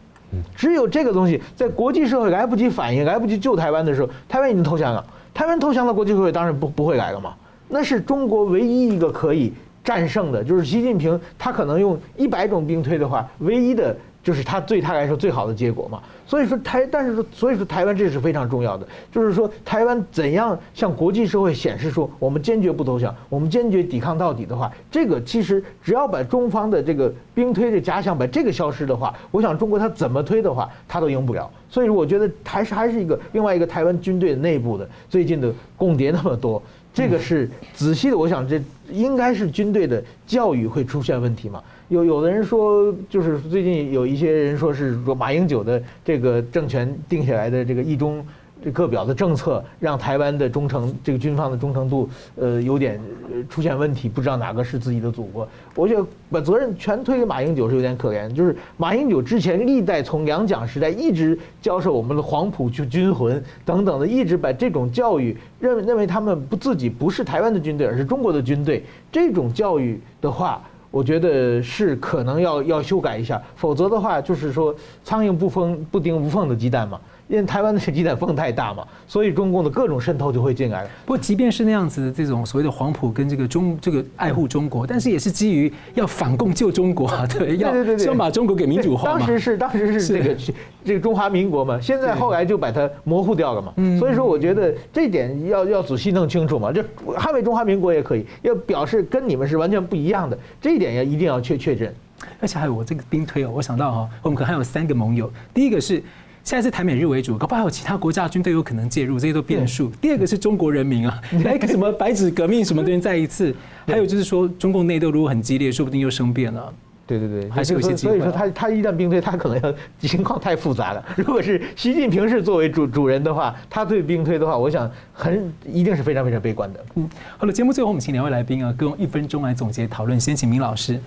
只有这个东西在国际社会来不及反应、来不及救台湾的时候，台湾已经投降了。台湾投降了，国际社会当然不不会来了嘛。那是中国唯一一个可以战胜的，就是习近平他可能用一百种兵推的话，唯一的。就是他对他来说最好的结果嘛，所以说台，但是说，所以说台湾这是非常重要的，就是说台湾怎样向国际社会显示说我们坚决不投降，我们坚决抵抗到底的话，这个其实只要把中方的这个兵推的假想把这个消失的话，我想中国他怎么推的话，他都赢不了。所以我觉得还是还是一个另外一个台湾军队内部的最近的共谍那么多，这个是仔细的，我想这应该是军队的教育会出现问题嘛。有有的人说，就是最近有一些人说是说马英九的这这个政权定下来的这个一中这个表的政策，让台湾的忠诚这个军方的忠诚度呃有点出现问题，不知道哪个是自己的祖国。我觉得把责任全推给马英九是有点可怜。就是马英九之前历代从两蒋时代一直教授我们的黄埔军军魂等等的，一直把这种教育认为认为他们不自己不是台湾的军队，而是中国的军队。这种教育的话。我觉得是可能要要修改一下，否则的话就是说苍蝇不封不叮无缝的鸡蛋嘛，因为台湾的鸡蛋缝太大嘛，所以中共的各种渗透就会进来。不过即便是那样子的这种所谓的黄埔跟这个中这个爱护中国，但是也是基于要反共救中国，对，要先把中国给民主化嘛。当时是当时是这个这个中华民国嘛，现在后来就把它模糊掉了嘛。所以说我觉得这一点要要仔细弄清楚嘛，就捍卫中华民国也可以，要表示跟你们是完全不一样的，这一点要一定要确确认。而且还有我这个兵推哦，我想到哈，我们可能还有三个盟友，第一个是。现在是台美日为主，搞不好有其他国家军队有可能介入，这些都变数。第二个是中国人民啊，来个什么白纸革命什么的人再一次，还有就是说中共内斗如果很激烈，说不定又生变了。对对对，还是有些机会。所以说他他一旦兵推，他可能要 情况太复杂了。如果是习近平是作为主主人的话，他对兵推的话，我想很一定是非常非常悲观的。嗯，好了，节目最后我们请两位来宾啊，各用一分钟来总结讨论。先请明老师。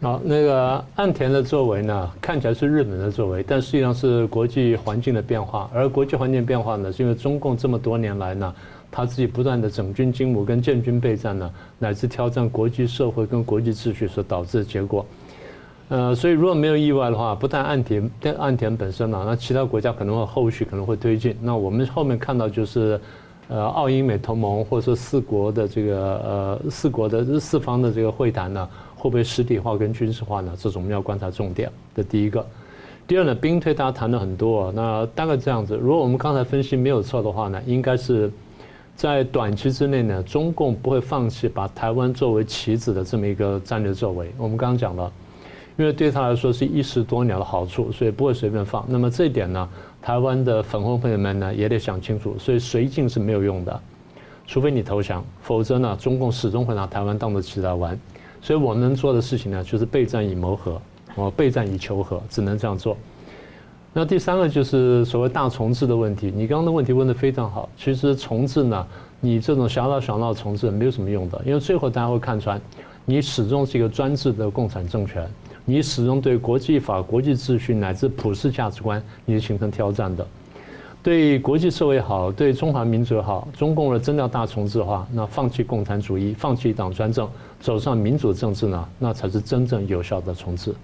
好，那个岸田的作为呢，看起来是日本的作为，但实际上是国际环境的变化。而国际环境变化呢，是因为中共这么多年来呢，他自己不断的整军经武跟建军备战呢，乃至挑战国际社会跟国际秩序所导致的结果。呃，所以如果没有意外的话，不但岸田，但岸田本身呢，那其他国家可能会后续可能会推进。那我们后面看到就是，呃，澳英美同盟或者说四国的这个呃四国的四方的这个会谈呢。会不会实体化跟军事化呢？这是我们要观察重点的第一个。第二呢，兵推大家谈了很多，那大概这样子。如果我们刚才分析没有错的话呢，应该是在短期之内呢，中共不会放弃把台湾作为棋子的这么一个战略作为。我们刚刚讲了，因为对他来说是一石多鸟的好处，所以不会随便放。那么这一点呢，台湾的粉红朋友们呢也得想清楚，所以绥靖是没有用的，除非你投降，否则呢，中共始终会拿台湾当做棋来玩。所以我们能做的事情呢，就是备战以谋和，哦，备战以求和，只能这样做。那第三个就是所谓大重置的问题。你刚刚的问题问得非常好。其实重置呢，你这种小打小闹重置没有什么用的，因为最后大家会看穿，你始终是一个专制的共产政权，你始终对国际法、国际秩序乃至普世价值观，你是形成挑战的。对国际社会好，对中华民族好，中共的真的要大重置的话，那放弃共产主义，放弃党专政，走上民主政治呢，那才是真正有效的重置。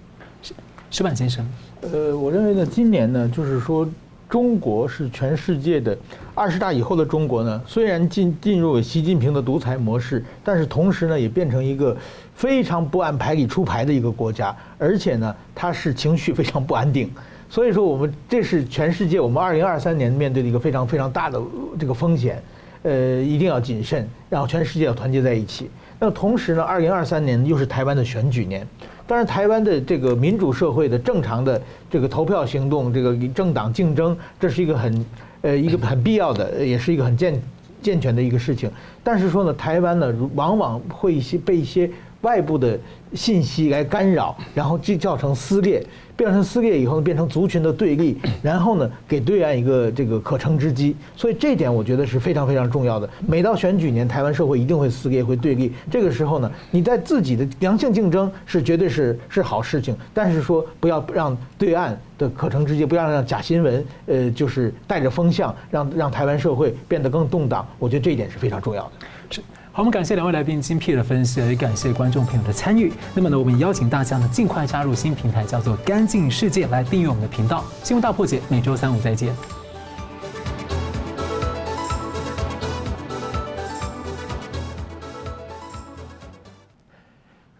石板先生，呃，我认为呢，今年呢，就是说中国是全世界的二十大以后的中国呢，虽然进进入了习近平的独裁模式，但是同时呢，也变成一个非常不按牌理出牌的一个国家，而且呢，它是情绪非常不安定。所以说，我们这是全世界我们二零二三年面对的一个非常非常大的这个风险。呃，一定要谨慎，然后全世界要团结在一起。那同时呢，二零二三年又是台湾的选举年，当然台湾的这个民主社会的正常的这个投票行动，这个政党竞争，这是一个很呃一个很必要的，也是一个很健健全的一个事情。但是说呢，台湾呢，往往会一些被一些外部的信息来干扰，然后就造成撕裂。变成撕裂以后，变成族群的对立，然后呢，给对岸一个这个可乘之机。所以这一点我觉得是非常非常重要的。每到选举年，台湾社会一定会撕裂，会对立。这个时候呢，你在自己的良性竞争是绝对是是好事情，但是说不要让对岸的可乘之机，不要让假新闻，呃，就是带着风向，让让台湾社会变得更动荡。我觉得这一点是非常重要的。好，我们感谢两位来宾精辟的分析，也感谢观众朋友的参与。那么呢，我们邀请大家呢尽快加入新平台，叫做“干净世界”，来订阅我们的频道。新闻大破解，每周三五再见。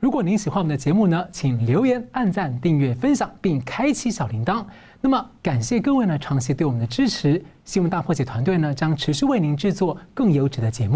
如果您喜欢我们的节目呢，请留言、按赞、订阅、分享，并开启小铃铛。那么，感谢各位呢长期对我们的支持。新闻大破解团队呢将持续为您制作更优质的节目。